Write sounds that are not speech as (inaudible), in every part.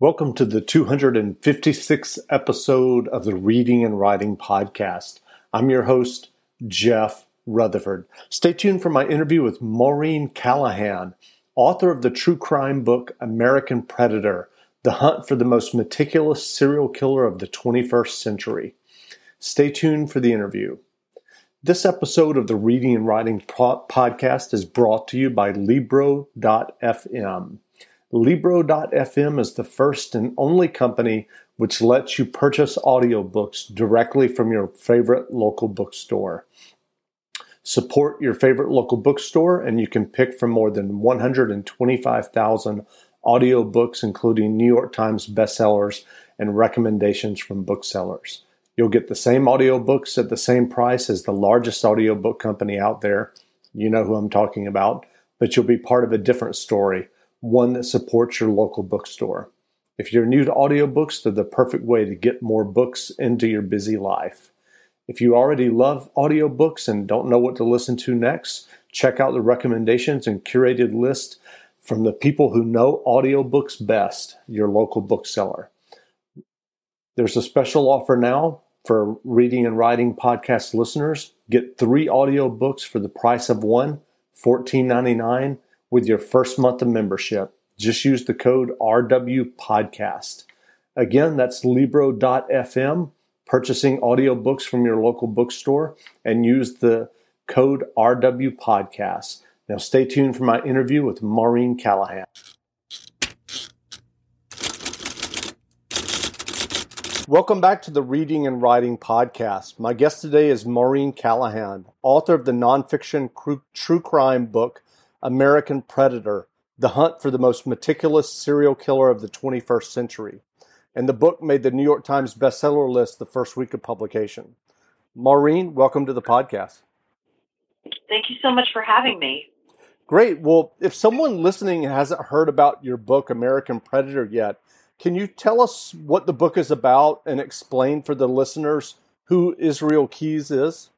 Welcome to the 256th episode of the Reading and Writing Podcast. I'm your host, Jeff Rutherford. Stay tuned for my interview with Maureen Callahan, author of the true crime book American Predator The Hunt for the Most Meticulous Serial Killer of the 21st Century. Stay tuned for the interview. This episode of the Reading and Writing Podcast is brought to you by Libro.fm. Libro.fm is the first and only company which lets you purchase audiobooks directly from your favorite local bookstore. Support your favorite local bookstore, and you can pick from more than 125,000 audiobooks, including New York Times bestsellers and recommendations from booksellers. You'll get the same audiobooks at the same price as the largest audiobook company out there. You know who I'm talking about, but you'll be part of a different story one that supports your local bookstore. If you're new to audiobooks, they're the perfect way to get more books into your busy life. If you already love audiobooks and don't know what to listen to next, check out the recommendations and curated list from the people who know audiobooks best, your local bookseller. There's a special offer now for reading and writing podcast listeners. Get three audiobooks for the price of one, $14.99 with your first month of membership. Just use the code RW Podcast. Again, that's Libro.fm, purchasing audiobooks from your local bookstore, and use the code RW Podcast. Now, stay tuned for my interview with Maureen Callahan. Welcome back to the Reading and Writing Podcast. My guest today is Maureen Callahan, author of the nonfiction true crime book American Predator The Hunt for the Most Meticulous Serial Killer of the 21st Century. And the book made the New York Times bestseller list the first week of publication. Maureen, welcome to the podcast. Thank you so much for having me. Great. Well, if someone listening hasn't heard about your book, American Predator, yet, can you tell us what the book is about and explain for the listeners who Israel Keyes is?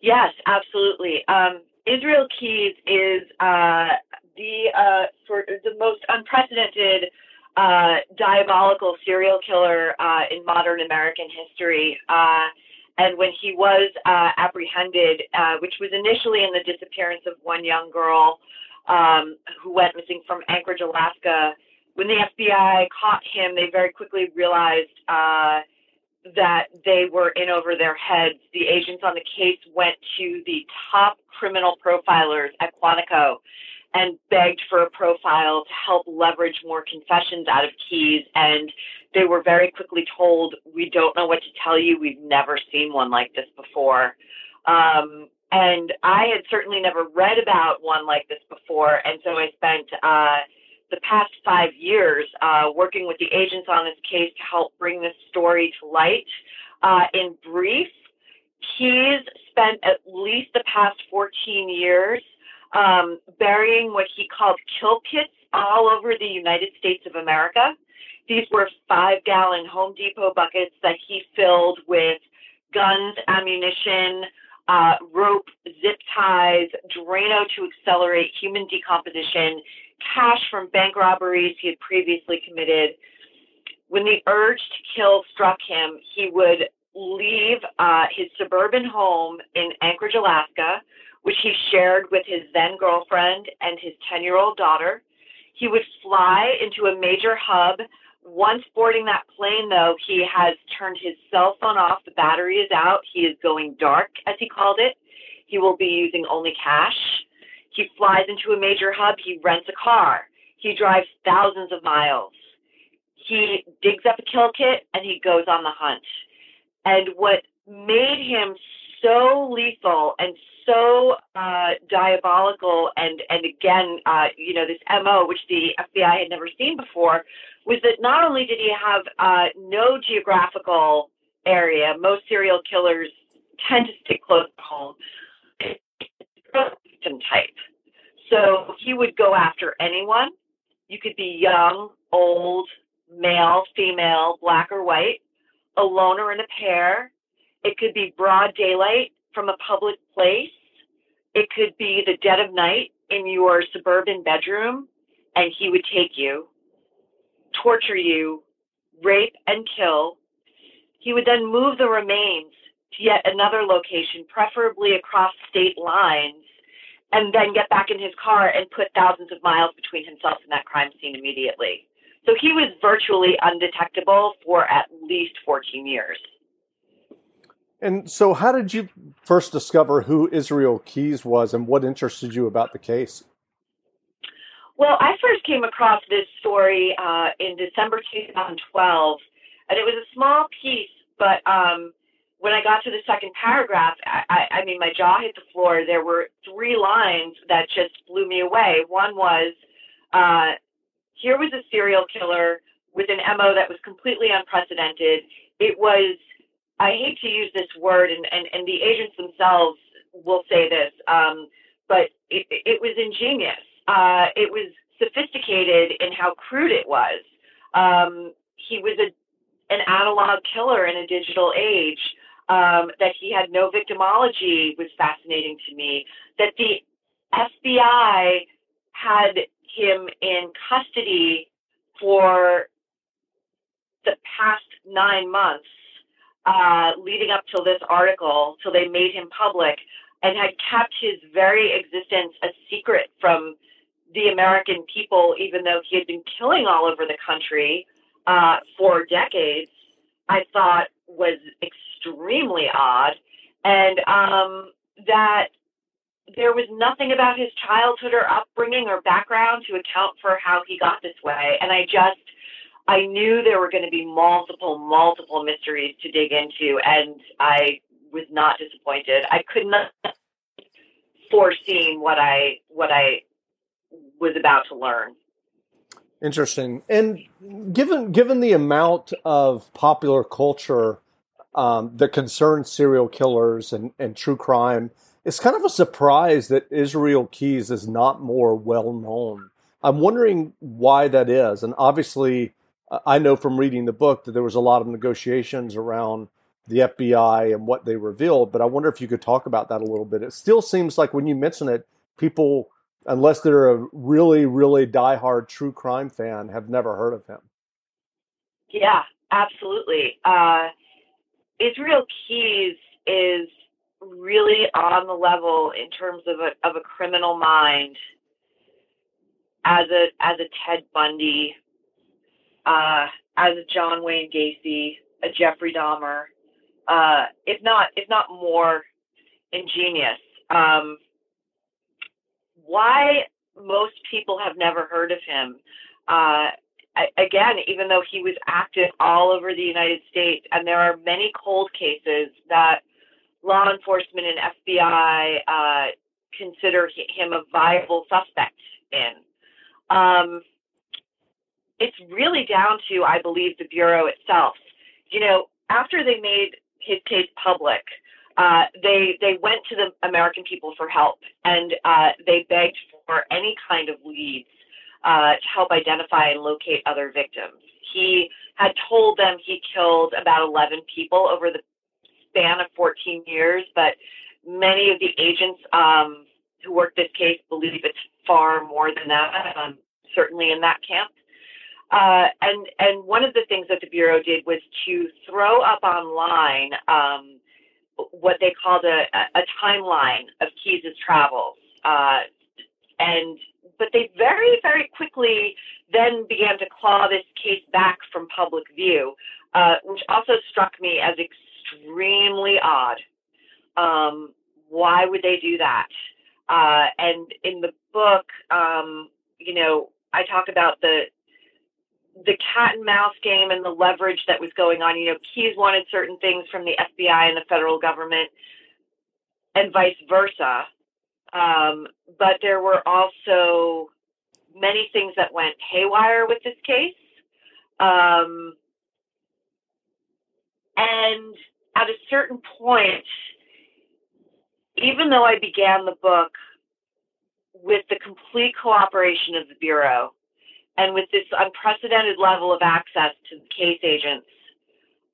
Yes, absolutely. Um, Israel Keyes is uh, the uh, sort of the most unprecedented uh, diabolical serial killer uh, in modern American history. Uh, and when he was uh, apprehended, which was initially in the disappearance of one young girl um, who went missing from Anchorage, Alaska, when the FBI caught him, they very quickly realized that they were in over their heads. The agents on the case went to the top criminal profilers at Quantico and begged for a profile to help leverage more confessions out of Keyes. And they were very quickly told, We don't know what to tell you. We've never seen one like this before. Um, and I had certainly never read about one like this before. And so I spent, uh, the past five years uh, working with the agents on this case to help bring this story to light. Uh, in brief, he's spent at least the past 14 years um, burying what he called kill kits all over the United States of America. These were five gallon Home Depot buckets that he filled with guns, ammunition, uh, rope, zip ties, Drano to accelerate human decomposition, cash from bank robberies he had previously committed. When the urge to kill struck him, he would leave uh, his suburban home in Anchorage, Alaska, which he shared with his then girlfriend and his 10 year old daughter. He would fly into a major hub. Once boarding that plane, though, he has turned his cell phone off. The battery is out. He is going dark, as he called it. He will be using only cash. He flies into a major hub. He rents a car. He drives thousands of miles. He digs up a kill kit and he goes on the hunt. And what made him so lethal and so uh, diabolical and and again uh, you know this mo which the fbi had never seen before was that not only did he have uh, no geographical area most serial killers tend to stick close to home victim type. So he would go after anyone. You could be young, old, male, female, black or white, alone or in a pair. It could be broad daylight from a public place. It could be the dead of night in your suburban bedroom, and he would take you. torture you, rape, and kill. He would then move the remains to yet another location, preferably across state lines, and then get back in his car and put thousands of miles between himself and that crime scene immediately. So he was virtually undetectable for at least 14 years. And so, how did you first discover who Israel Keyes was and what interested you about the case? Well, I first came across this story uh, in December 2012, and it was a small piece, but um, when I got to the second paragraph, I, I, I mean, my jaw hit the floor. There were three lines that just blew me away. One was, uh, here was a serial killer with an MO that was completely unprecedented. It was, I hate to use this word, and, and, and the agents themselves will say this, um, but it, it was ingenious. Uh, it was sophisticated in how crude it was. Um, he was a, an analog killer in a digital age. Um, that he had no victimology was fascinating to me. That the FBI had him in custody for the past nine months, uh, leading up till this article, till they made him public, and had kept his very existence a secret from the American people, even though he had been killing all over the country uh, for decades, I thought was extremely odd. And um, that there was nothing about his childhood or upbringing or background to account for how he got this way. And I just, I knew there were going to be multiple, multiple mysteries to dig into, and I was not disappointed. I could not foreseen what I what I was about to learn. Interesting. And given given the amount of popular culture um, that concerns serial killers and, and true crime, it's kind of a surprise that Israel Keyes is not more well known. I'm wondering why that is. And obviously, uh, I know from reading the book that there was a lot of negotiations around the FBI and what they revealed, but I wonder if you could talk about that a little bit. It still seems like when you mention it, people, unless they're a really, really diehard true crime fan, have never heard of him. Yeah, absolutely. Uh, Israel Keyes is really on the level in terms of a of a criminal mind as a as a Ted Bundy, uh, as a John Wayne Gacy, a Jeffrey Dahmer, uh, if not if not more ingenious. Um, why most people have never heard of him. Uh, Again, even though he was active all over the United States, and there are many cold cases that law enforcement and FBI uh, consider him a viable suspect in. Um, it's really down to, I believe, the Bureau itself. You know, after they made his case public, uh, they they went to the American people for help, and uh, they begged for any kind of leads uh, to help identify and locate other victims. He had told them he killed about 11 people over the span of 14 years, but many of the agents um, who work this case believe it's far more than that. Um, certainly in that camp. Uh, and and one of the things that the bureau did was to throw up online um, what they called a, a timeline of Keyes' travels, uh, and but they very very quickly then began to claw this case back from public view, uh, which also struck me as extremely odd. Um, why would they do that? Uh, and in the book, um, you know, I talk about the the cat and mouse game and the leverage that was going on. You know, Keyes wanted certain things from the FBI and the federal government, and vice versa. Um, but there were also many things that went haywire with this case. Um, and at a certain point, even though I began the book with the complete cooperation of the Bureau and with this unprecedented level of access to the case agents,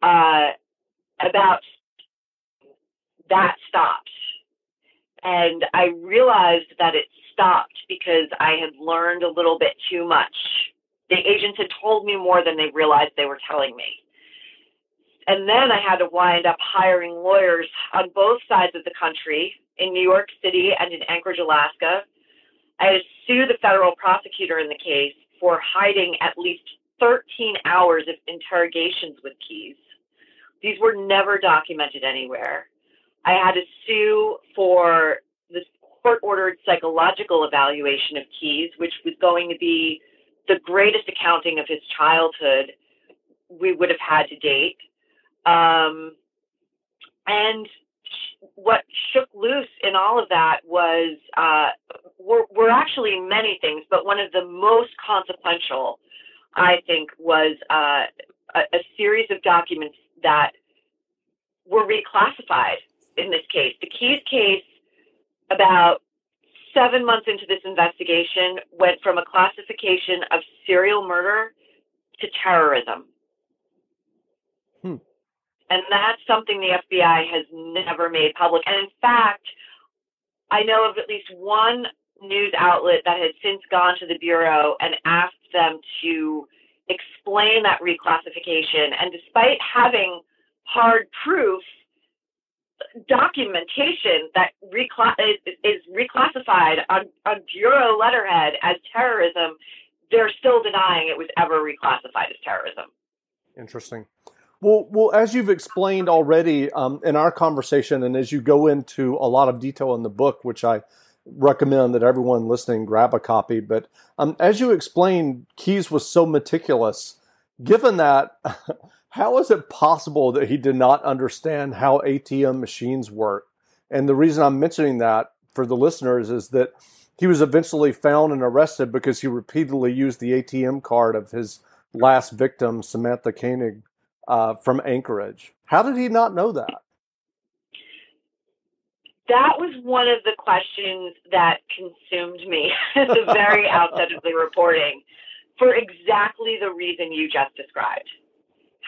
uh, about that stopped. And I realized that it stopped because I had learned a little bit too much the agents had told me more than they realized they were telling me. And then I had to wind up hiring lawyers on both sides of the country in New York City and in Anchorage, Alaska. I had to sue the federal prosecutor in the case for hiding at least 13 hours of interrogations with Keyes. These were never documented anywhere. I had to sue for this court ordered psychological evaluation of Keyes, which was going to be the greatest accounting of his childhood we would have had to date. Um, and what shook loose in all of that was uh, were, were actually many things, but one of the most consequential, I think, was uh, a, a series of documents that were reclassified in this case. The Keyes case, about seven months into this investigation, went from a classification of serial murder to terrorism. Hmm. And that's something the FBI has never made public. And in fact, I know of at least one news outlet that has since gone to the Bureau and asked them to explain that reclassification. And despite having hard proof, documentation that recla- is, reclassified on, on Bureau letterhead as terrorism, they're still denying it was ever reclassified as terrorism. Interesting. Well, well, as you've explained already um, in our conversation, and as you go into a lot of detail in the book, which I recommend that everyone listening grab a copy. But um, as you explained, Keyes was so meticulous. Given that, (laughs) how is it possible that he did not understand how ATM machines work? And the reason I'm mentioning that for the listeners is that he was eventually found and arrested because he repeatedly used the ATM card of his last victim, Samantha Koenig, uh, from Anchorage. How did he not know that? That was one of the questions that consumed me (laughs) at the very outset of the reporting for exactly the reason you just described.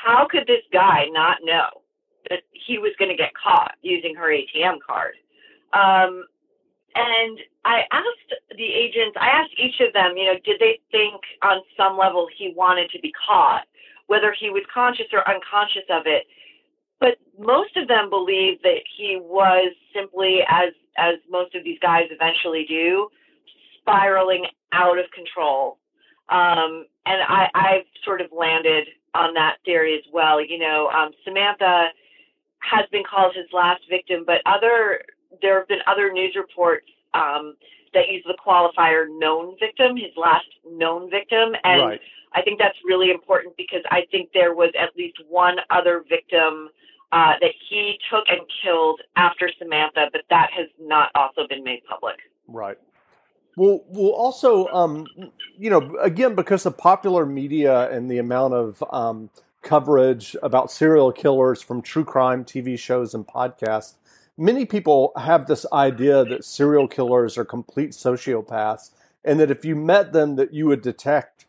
How could this guy not know that he was going to get caught using her ATM card? Um, and I asked the agents, I asked each of them, you know, did they think on some level he wanted to be caught? whether he was conscious or unconscious of it. But most of them believe that he was simply, as as most of these guys eventually do, spiraling out of control. Um, and I, I've sort of landed on that theory as well. You know, um, Samantha has been called his last victim, but other there have been other news reports um, that use the qualifier known victim, his last known victim, and right. I think that's really important because I think there was at least one other victim uh, that he took and killed after Samantha, but that has not also been made public. Right. Well, well, also, um, you know, again, because of popular media and the amount of um, coverage about serial killers from true crime TV shows and podcasts, many people have this idea that serial killers are complete sociopaths, and that if you met them, that you would detect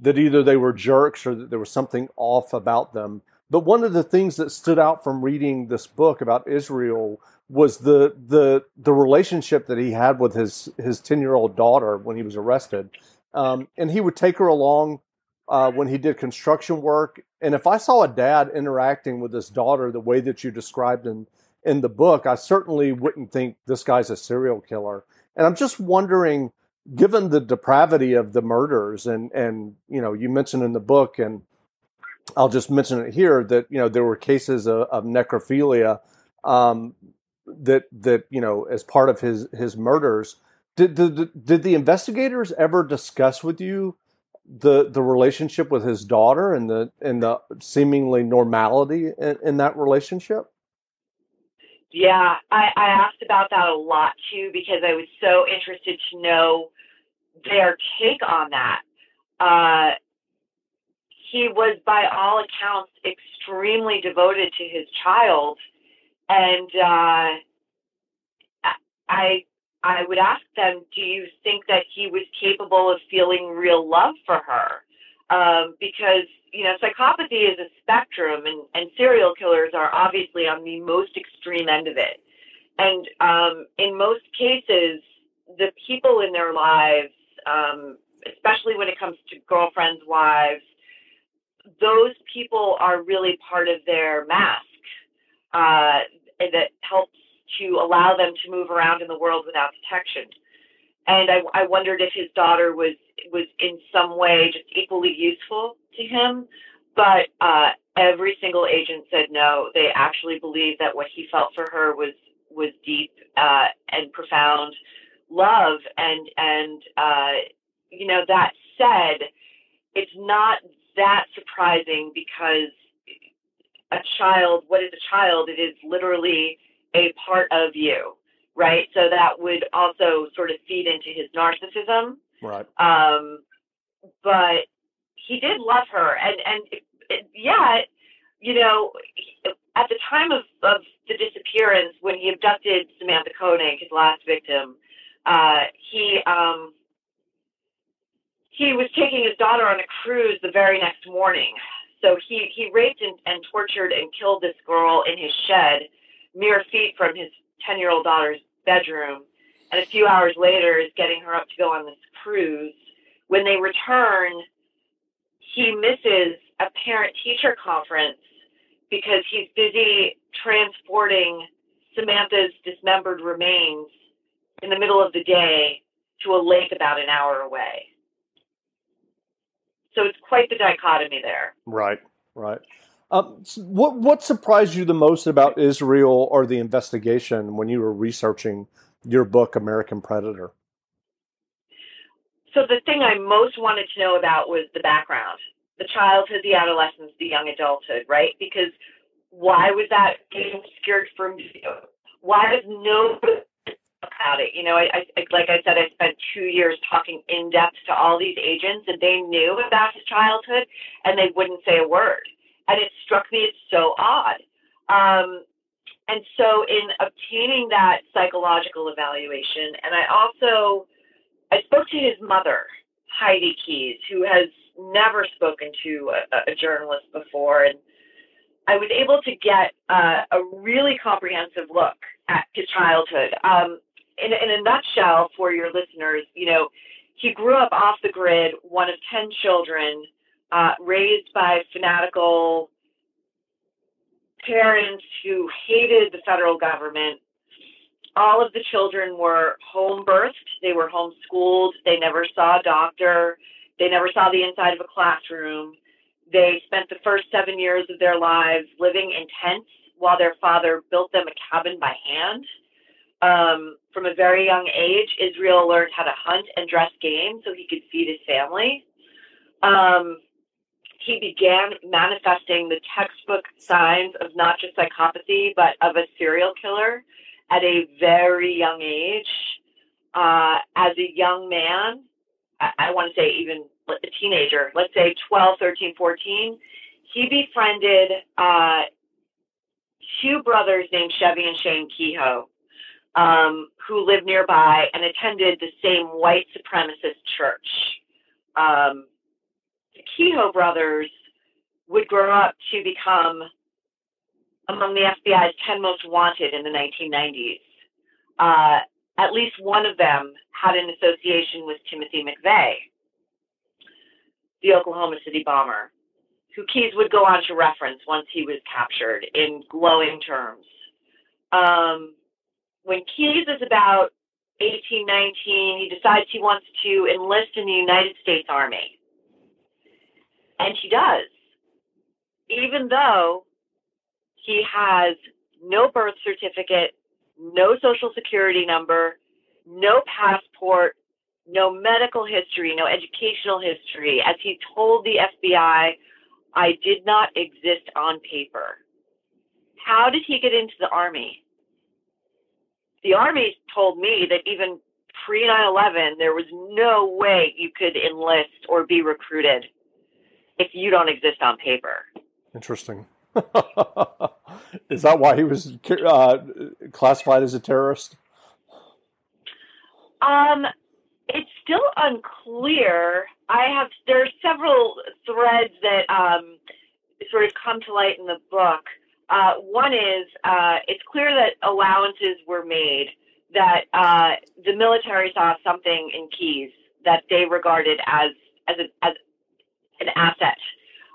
that either they were jerks or that there was something off about them. But one of the things that stood out from reading this book about Israel was the the the relationship that he had with his his ten year old daughter when he was arrested, um, and he would take her along uh, when he did construction work. And if I saw a dad interacting with his daughter the way that you described in in the book, I certainly wouldn't think this guy's a serial killer. And I'm just wondering given the depravity of the murders and and you know you mentioned in the book and I'll just mention it here that you know there were cases of, of necrophilia um, that that you know as part of his his murders. Did, did did the investigators ever discuss with you the the relationship with his daughter and the and the seemingly normality in, in that relationship? Yeah, I, I asked about that a lot too because I was so interested to know their take on that. Uh, he was, by all accounts, extremely devoted to his child, and uh, I I would ask them, do you think that he was capable of feeling real love for her? Um, because you know, psychopathy is a spectrum, and, and serial killers are obviously on the most extreme end of it. And um, in most cases, the people in their lives, um, especially when it comes to girlfriends, wives, those people are really part of their mask uh, that helps to allow them to move around in the world without detection. And I, I wondered if his daughter was was in some way just equally useful to him. But uh, every single agent said no. They actually believed that what he felt for her was was deep uh, and profound love. And and uh, you know that said, it's not that surprising because a child, what is a child? It is literally a part of you, right? So that would also sort of feed into his narcissism. Right. Um, but he did love her, and and it, it, yet, you know, at the time of of the disappearance, when he abducted Samantha Koenig, his last victim, uh, he um, he was taking his daughter on a cruise the very next morning. So he, he raped and, and tortured and killed this girl in his shed, mere feet from his 10 year old daughter's bedroom. And a few hours later is getting her up to go on this cruise. When they return, he misses a parent teacher conference because he's busy transporting Samantha's dismembered remains in the middle of the day to a lake about an hour away. So it's quite the dichotomy there. Right, right. Um, what what surprised you the most about Israel or the investigation when you were researching your book, American Predator? So the thing I most wanted to know about was the background, the childhood, the adolescence, the young adulthood, right? Because why was that being obscured from you? Why was no about it. You know, I, I like I said, I spent two years talking in depth to all these agents, and they knew about his childhood, and they wouldn't say a word. And it struck me as so odd. Um, and so, in obtaining that psychological evaluation, and I also I spoke to his mother, Heidi Keyes, who has never spoken to a, a journalist before, and I was able to get uh, a really comprehensive look at his childhood. Um, in, in a nutshell, for your listeners, you know, he grew up off the grid, one of 10 children, uh, raised by fanatical parents who hated the federal government. All of the children were home birthed, they were homeschooled, they never saw a doctor, they never saw the inside of a classroom. They spent the first seven years of their lives living in tents while their father built them a cabin by hand um, from a very young age, Israel learned how to hunt and dress game so he could feed his family. Um, he began manifesting the textbook signs of not just psychopathy, but of a serial killer at a very young age. Uh, as a young man, I, I want to say even a teenager, let's say 12, 13, 14, he befriended uh, two brothers named Chevie and Cheyne Kehoe um, who lived nearby and attended the same white supremacist church. Um, the Kehoe brothers would grow up to become among the FBI's 10 most wanted in the 1990s. Uh, at least one of them had an association with Timothy McVeigh, the Oklahoma City bomber, who Keyes would go on to reference once he was captured in glowing terms. Um, when Keyes is about 18, 19, he decides he wants to enlist in the United States Army. And he does, even though he has no birth certificate, no social security number, no passport, no medical history, no educational history. As he told the FBI, I did not exist on paper. How did he get into the Army? The Army told me that even pre 9 11, there was no way you could enlist or be recruited if you don't exist on paper. Interesting. (laughs) Is that why he was uh, classified as a terrorist? Um, it's still unclear. I have there are several threads that um, sort of come to light in the book. Uh, one is uh, it's clear that allowances were made, that uh, the military saw something in Keyes that they regarded as as, as an asset.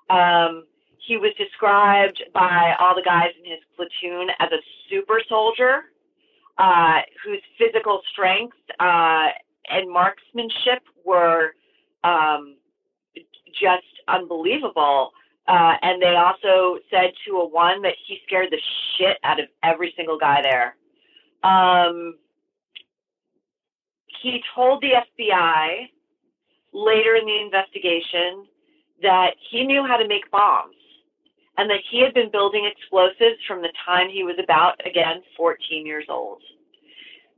Um, he was described by all the guys in his platoon as a super soldier uh, whose physical strength uh, and marksmanship were um, just unbelievable. Uh, and they also said to a one that he scared the shit out of every single guy there. Um, he told the FBI later in the investigation that he knew how to make bombs and that he had been building explosives from the time he was about, again, 14 years old.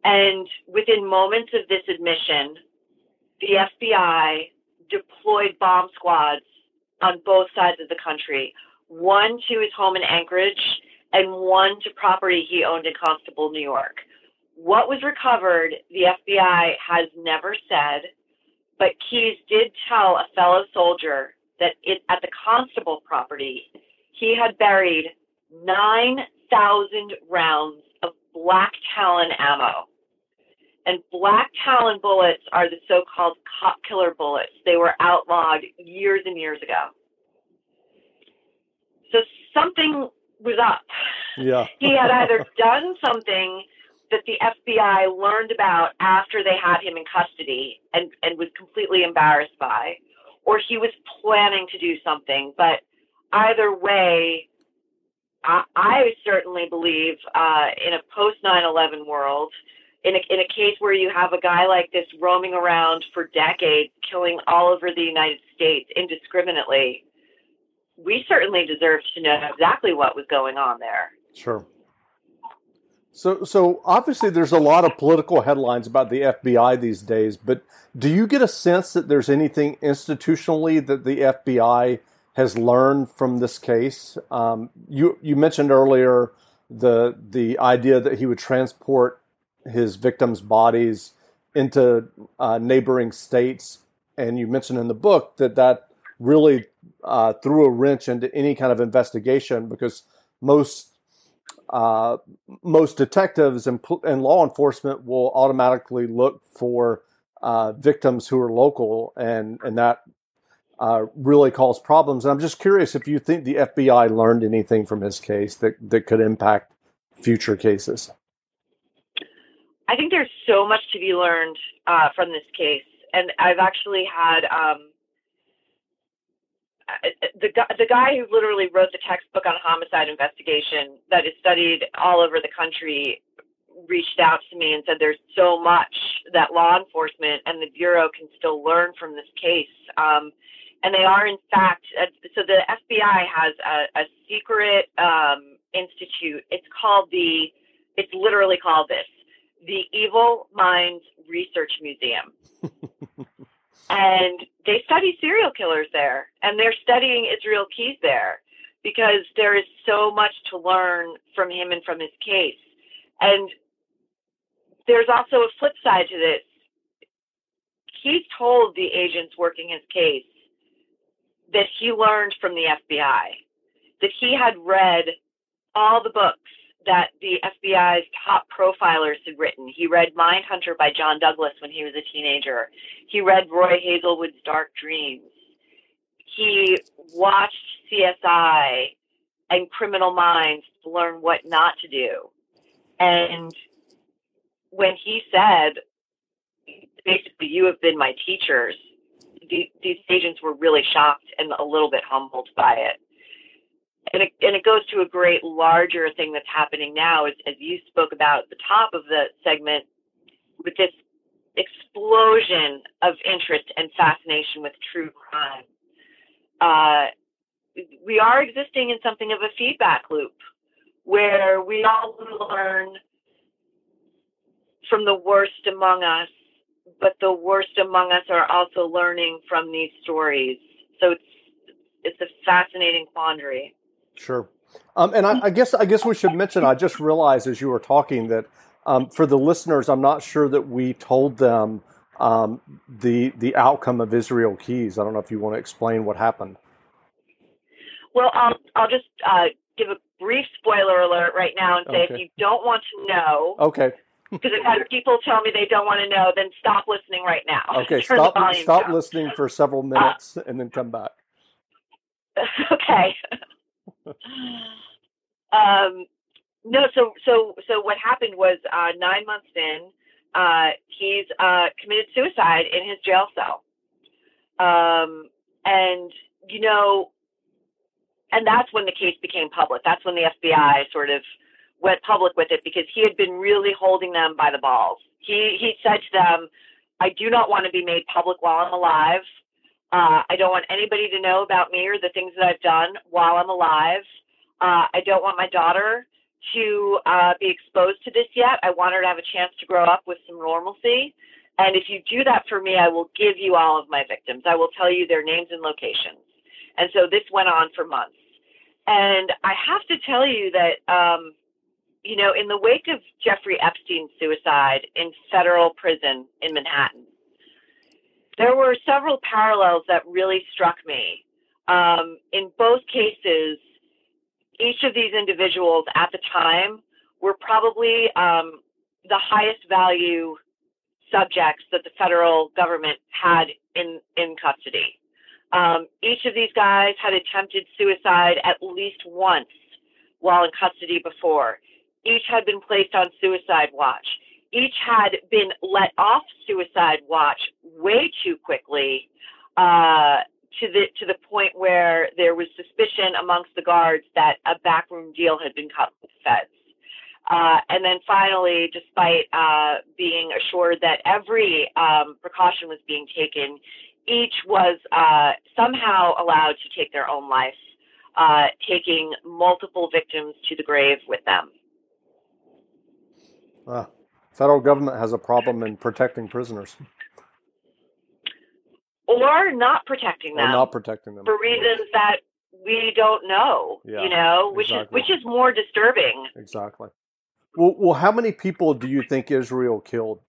And within moments of this admission, the FBI deployed bomb squads on both sides of the country, one to his home in Anchorage and one to property he owned in Constable, New York. What was recovered, the FBI has never said, but Keyes did tell a fellow soldier that it, at the Constable property, he had buried 9,000 rounds of black talon ammo. And black talon bullets are the so called cop killer bullets. They were outlawed years and years ago. So something was up. Yeah. (laughs) he had either done something that the FBI learned about after they had him in custody and, and was completely embarrassed by, or he was planning to do something. But either way, I, I certainly believe uh, in a post 9 11 world, in a, in a case where you have a guy like this roaming around for decades, killing all over the United States indiscriminately, we certainly deserve to know exactly what was going on there. Sure. So, so obviously, there's a lot of political headlines about the FBI these days. But do you get a sense that there's anything institutionally that the FBI has learned from this case? Um, you you mentioned earlier the the idea that he would transport his victims' bodies into uh, neighboring states, and you mentioned in the book that that really uh, threw a wrench into any kind of investigation because most uh, most detectives and, and, law enforcement will automatically look for uh, victims who are local, and and that uh, really caused problems. And I'm just curious if you think the FBI learned anything from his case that that could impact future cases. I think there's so much to be learned uh, from this case, and I've actually had um, the the guy who literally wrote the textbook on homicide investigation that is studied all over the country reached out to me and said there's so much that law enforcement and the bureau can still learn from this case. Um, and they are in fact uh, so the FBI has a, a secret um, institute. It's called the it's literally called this the Evil Minds Research Museum. (laughs) and they study serial killers there, and they're studying Israel Keyes there because there is so much to learn from him and from his case. And there's also a flip side to this. He told the agents working his case that he learned from the FBI, that he had read all the books that the FBI's top profilers had written. He read Mindhunter by John Douglas when he was a teenager. He read Roy Hazelwood's Dark Dreams. He watched CSI and Criminal Minds to learn what not to do. And when he said, basically, you have been my teachers, these agents were really shocked and a little bit humbled by it and it, and it goes to a great larger thing that's happening now, as, as you spoke about at the top of the segment, with this explosion of interest and fascination with true crime. Uh, we are existing in something of a feedback loop where we all learn from the worst among us, but the worst among us are also learning from these stories. So it's it's a fascinating quandary. Sure. Um, and I, I, guess I guess we should mention. I just realized as you were talking that um, for the listeners, I'm not sure that we told them um, the the outcome of Israel Keyes. I don't know if you want to explain what happened. Well, I'll I'll just uh, give a brief spoiler alert right now and say okay. if you don't want to know, okay, because I've had people tell me they don't want to know, then stop listening right now. (laughs) Okay, stop stop down. listening for several minutes uh, and then come back. (laughs) Okay. (laughs) um, no, so so so what happened was uh, nine months in, uh, he's uh, committed suicide in his jail cell, um, and you know, and that's when the case became public. That's when the FBI sort of went public with it because he had been really holding them by the balls. He he said to them, "I do not want to be made public while I'm alive. Uh, I don't want anybody to know about me or the things that I've done while I'm alive. Uh, I don't want my daughter to uh, be exposed to this yet. I want her to have a chance to grow up with some normalcy. And if you do that for me, I will give you all of my victims. I will tell you their names and locations. And so this went on for months. And I have to tell you that um, you know, in the wake of Jeffrey Epstein's suicide in federal prison in Manhattan, there were several parallels that really struck me. Um, in both cases, each of these individuals at the time were probably um, the highest value subjects that the federal government had in, in custody. Um, each of these guys had attempted suicide at least once while in custody before. Each had been placed on suicide watch. Each had been let off suicide watch way too quickly uh, to the to the point where there was suspicion amongst the guards that a backroom deal had been cut with the feds. Uh, and then finally, despite uh, being assured that every um, precaution was being taken, each was uh, somehow allowed to take their own life, uh, taking multiple victims to the grave with them. Uh, federal government has a problem in protecting prisoners. Or not protecting them. Or not protecting them. For reasons that we don't know. Yeah, you know, which exactly. is which is more disturbing. Exactly. Well, well, how many people do you think Israel killed?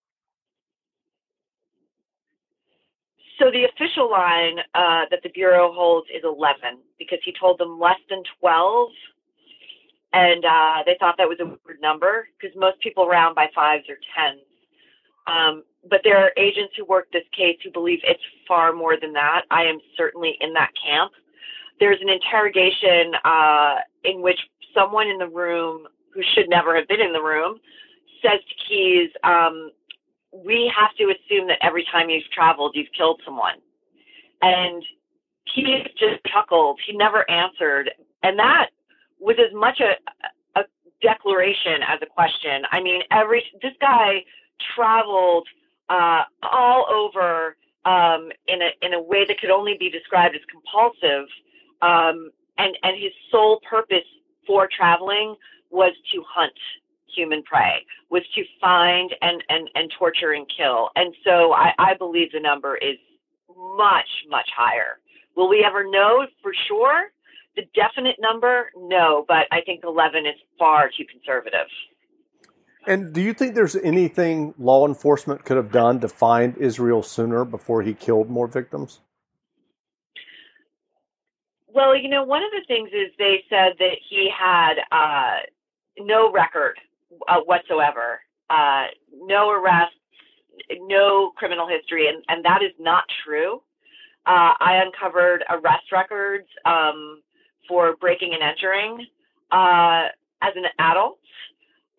So the official line uh, that the bureau holds is 11 because he told them less than 12 and uh, they thought that was a weird number because most people round by fives or tens. Um, but there are agents who work this case who believe it's far more than that. I am certainly in that camp. There's an interrogation uh, in which someone in the room who should never have been in the room says to Keyes, um, "We have to assume that every time you've traveled, you've killed someone." And Keyes just chuckled. He never answered, and that was as much a, a declaration as a question. I mean, every this guy traveled uh, all over um, in a in a way that could only be described as compulsive, um, and and his sole purpose for traveling was to hunt human prey, was to find and and and torture and kill. And so I, I believe the number is much much higher. Will we ever know for sure? The definite number, no, but I think 11 is far too conservative. And do you think there's anything law enforcement could have done to find Israel sooner before he killed more victims? Well, you know, one of the things is they said that he had uh, no record uh, whatsoever, uh, no arrests, no criminal history, and, and that is not true. Uh, I uncovered arrest records um, for breaking and entering uh, as an adult.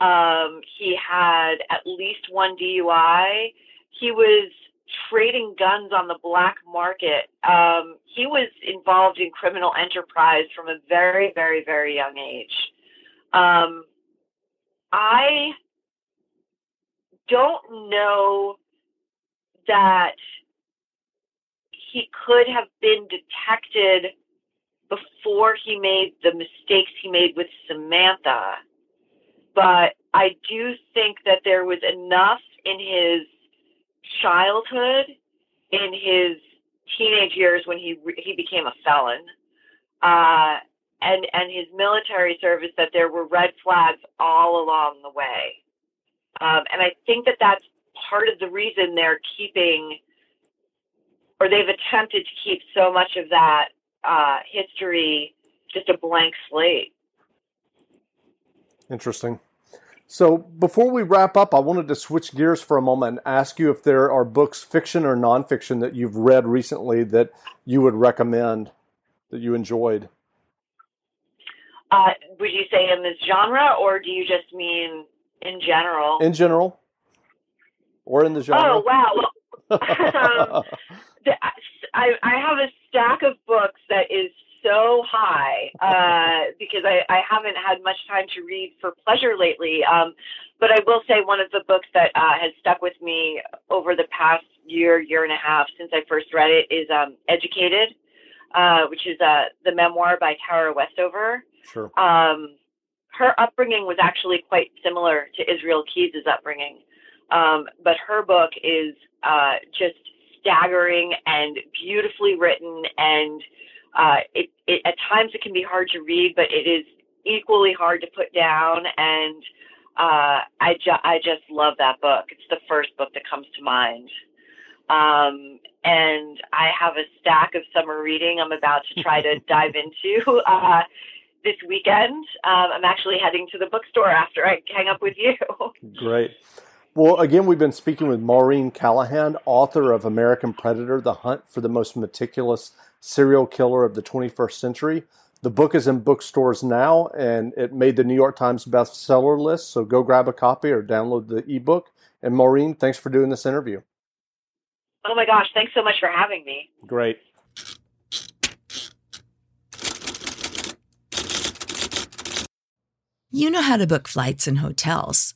Um, he had at least one DUI. He was trading guns on the black market. Um, he was involved in criminal enterprise from a very, very, very young age. Um, I don't know that he could have been detected before he made the mistakes he made with Samantha. But I do think that there was enough in his childhood, in his teenage years when he he became a felon, uh, and and his military service that there were red flags all along the way. Um, and I think that that's part of the reason they're keeping, or they've attempted to keep so much of that uh, history just a blank slate. Interesting. So before we wrap up, I wanted to switch gears for a moment and ask you if there are books, fiction or nonfiction, that you've read recently that you would recommend that you enjoyed. Uh, would you say in this genre, or do you just mean in general? In general, or in the genre. Oh wow! (laughs) (laughs) um, I I have a stack of books that is so high uh, (laughs) because I, I haven't had much time to read for pleasure lately. Um, but I will say one of the books that uh, has stuck with me over the past year, year and a half since I first read it is um, Educated, uh, which is uh, the memoir by Tara Westover. Sure. Um, her upbringing was actually quite similar to Israel Keyes' upbringing. Um, but her book is uh, just staggering and beautifully written and uh, it, it, at times it can be hard to read, but it is equally hard to put down. And uh, I, ju- I just love that book. It's the first book that comes to mind. Um, and I have a stack of summer reading I'm about to try to (laughs) dive into uh, this weekend. Um, I'm actually heading to the bookstore after I hang up with you. Great. Well, again, we've been speaking with Maureen Callahan, author of American Predator The Hunt for the Most Meticulous serial killer of the 21st century. The book is in bookstores now, and it made the New York Times bestseller list. So go grab a copy or download the ebook. And Maureen, thanks for doing this interview. Oh my gosh, thanks so much for having me. Great. You know how to book flights and hotels.